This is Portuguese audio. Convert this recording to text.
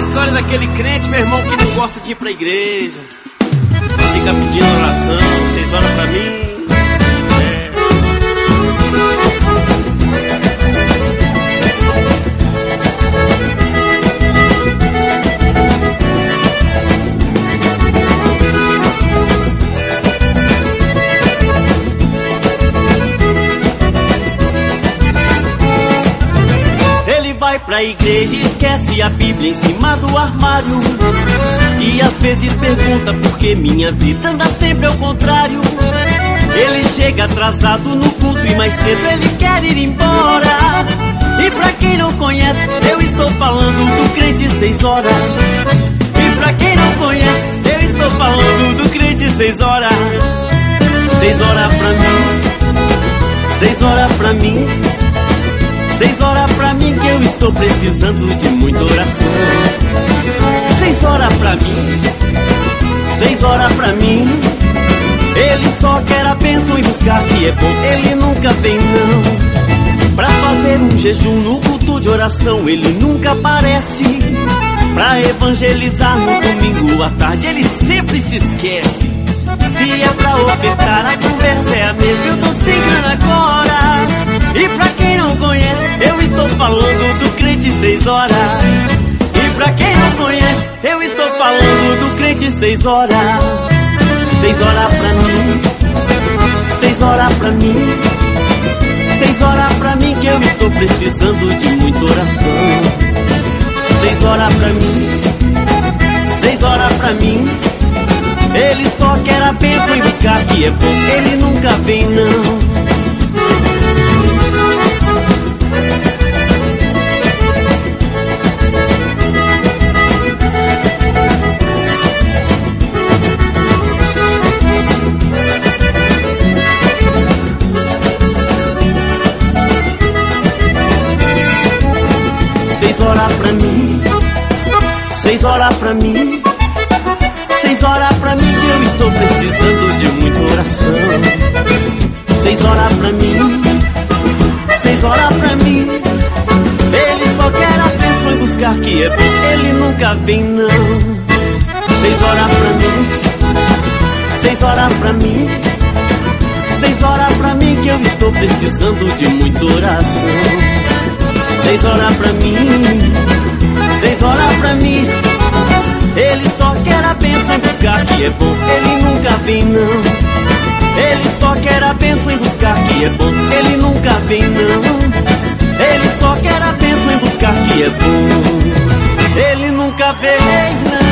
história daquele crente, meu irmão, que não gosta de ir pra igreja. Fica pedindo vai pra igreja e esquece a Bíblia em cima do armário. E às vezes pergunta por que minha vida anda sempre ao contrário. Ele chega atrasado no culto e mais cedo ele quer ir embora. E pra quem não conhece, eu estou falando do crente seis horas. E pra quem não conhece, eu estou falando do crente seis horas. Seis horas pra mim, seis horas pra mim. Seis horas pra mim eu estou precisando de muita oração. Seis horas pra mim, seis horas pra mim. Ele só quer a bênção e buscar que é bom, ele nunca vem não. Pra fazer um jejum no culto de oração, ele nunca aparece. Pra evangelizar no domingo à tarde, ele sempre se esquece. Se é pra ofertar, a conversa é a mesma, eu tô sem grana agora. E pra quem não seis horas. E pra quem não conhece, eu estou falando do crente seis horas. Seis horas pra mim, seis horas pra mim. Seis horas pra mim que eu estou precisando de muita oração. Seis horas pra mim, seis horas pra mim. Ele só quer a bênção e buscar que é bom, ele nunca vem não. Horas pra mim, seis horas pra mim, seis horas pra mim que eu estou precisando de muita oração. Seis horas pra mim, seis horas pra mim. Ele só quer a bênção e buscar que é bom, ele nunca vem não. Seis horas pra mim, seis horas pra mim. Seis horas pra mim que eu estou precisando de muita oração. Seis horas pra mim, seis horas pra mim. Ele só quer a bênção em buscar que é bom, ele nunca vem não. Ele só quer a bênção em buscar que é bom, ele nunca vem não. Ele só quer a bênção em buscar que é bom, ele nunca vem